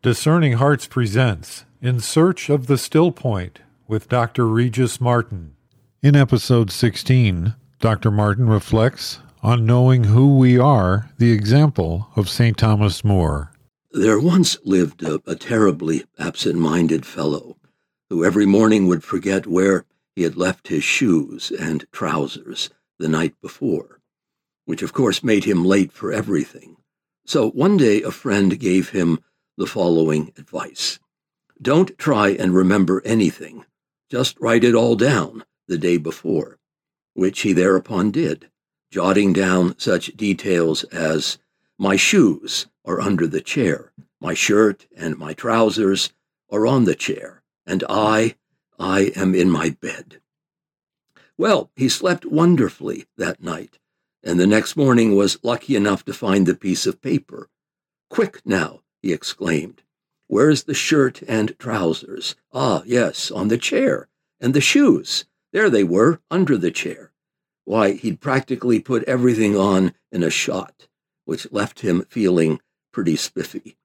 Discerning Hearts presents In Search of the Still Point with Dr. Regis Martin. In episode 16, Dr. Martin reflects on knowing who we are, the example of St. Thomas More. There once lived a, a terribly absent minded fellow who every morning would forget where he had left his shoes and trousers the night before, which of course made him late for everything. So one day a friend gave him the following advice Don't try and remember anything, just write it all down the day before, which he thereupon did, jotting down such details as My shoes are under the chair, my shirt and my trousers are on the chair, and I, I am in my bed. Well, he slept wonderfully that night, and the next morning was lucky enough to find the piece of paper. Quick now, he exclaimed. Where's the shirt and trousers? Ah, yes, on the chair. And the shoes? There they were, under the chair. Why, he'd practically put everything on in a shot, which left him feeling pretty spiffy.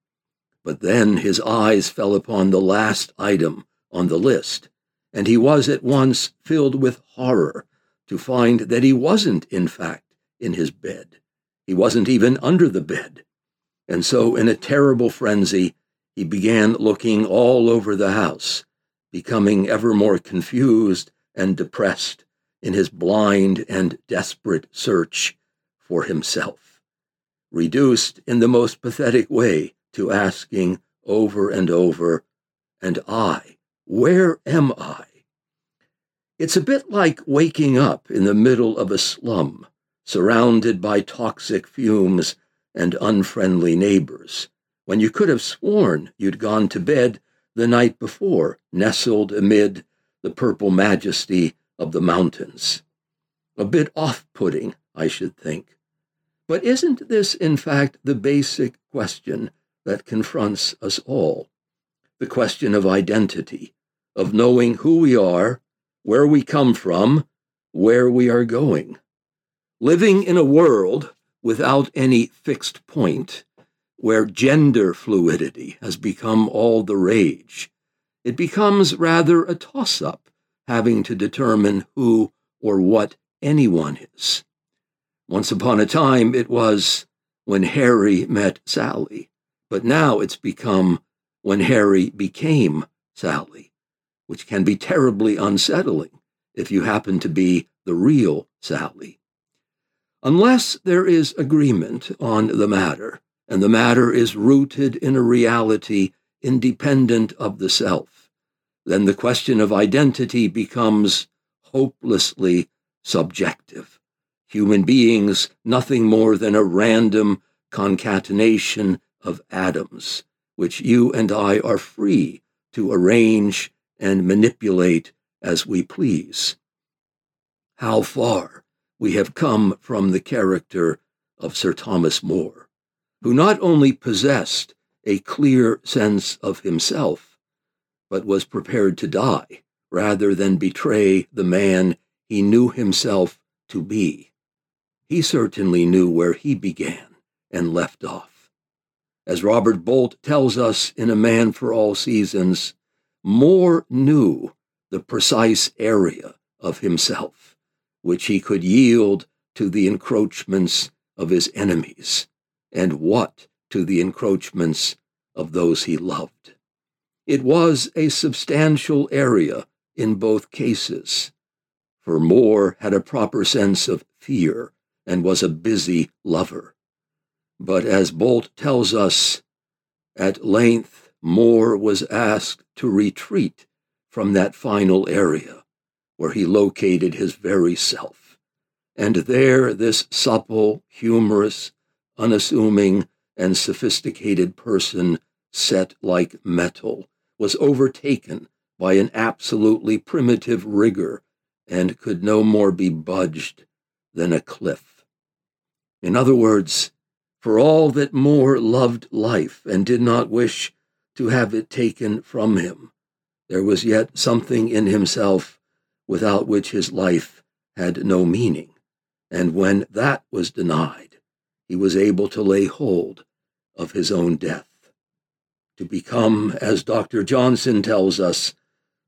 But then his eyes fell upon the last item on the list, and he was at once filled with horror to find that he wasn't, in fact, in his bed. He wasn't even under the bed. And so, in a terrible frenzy, he began looking all over the house, becoming ever more confused and depressed in his blind and desperate search for himself, reduced in the most pathetic way to asking over and over, And I, where am I? It's a bit like waking up in the middle of a slum, surrounded by toxic fumes and unfriendly neighbors, when you could have sworn you'd gone to bed the night before, nestled amid the purple majesty of the mountains. A bit off putting, I should think. But isn't this, in fact, the basic question that confronts us all? The question of identity, of knowing who we are, where we come from, where we are going. Living in a world without any fixed point, where gender fluidity has become all the rage, it becomes rather a toss up having to determine who or what anyone is. Once upon a time, it was when Harry met Sally, but now it's become when Harry became Sally, which can be terribly unsettling if you happen to be the real Sally. Unless there is agreement on the matter, and the matter is rooted in a reality independent of the self, then the question of identity becomes hopelessly subjective. Human beings, nothing more than a random concatenation of atoms, which you and I are free to arrange and manipulate as we please. How far we have come from the character of Sir Thomas More, who not only possessed a clear sense of himself, but was prepared to die rather than betray the man he knew himself to be. He certainly knew where he began and left off. As Robert Bolt tells us in A Man for All Seasons, More knew the precise area of himself which he could yield to the encroachments of his enemies, and what to the encroachments of those he loved. It was a substantial area in both cases, for More had a proper sense of fear and was a busy lover. But as Bolt tells us, at length More was asked to retreat from that final area where he located his very self. And there, this supple, humorous, unassuming, and sophisticated person, set like metal, was overtaken by an absolutely primitive rigor and could no more be budged than a cliff. In other words, for all that More loved life and did not wish to have it taken from him, there was yet something in himself without which his life had no meaning. And when that was denied, he was able to lay hold of his own death. to become, as Dr. Johnson tells us,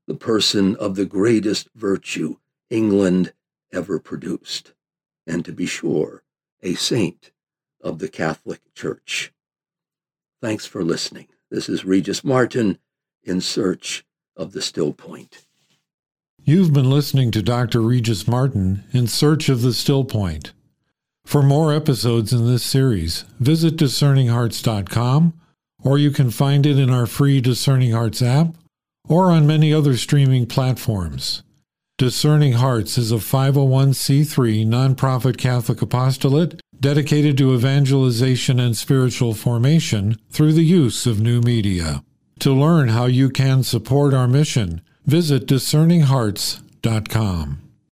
the person of the greatest virtue England ever produced, and to be sure, a saint of the Catholic Church. Thanks for listening. This is Regis Martin in search of the still point. You've been listening to Dr. Regis Martin in search of the still point. For more episodes in this series, visit discerninghearts.com or you can find it in our free Discerning Hearts app or on many other streaming platforms. Discerning Hearts is a 501c3 nonprofit Catholic apostolate dedicated to evangelization and spiritual formation through the use of new media. To learn how you can support our mission, visit discerninghearts.com.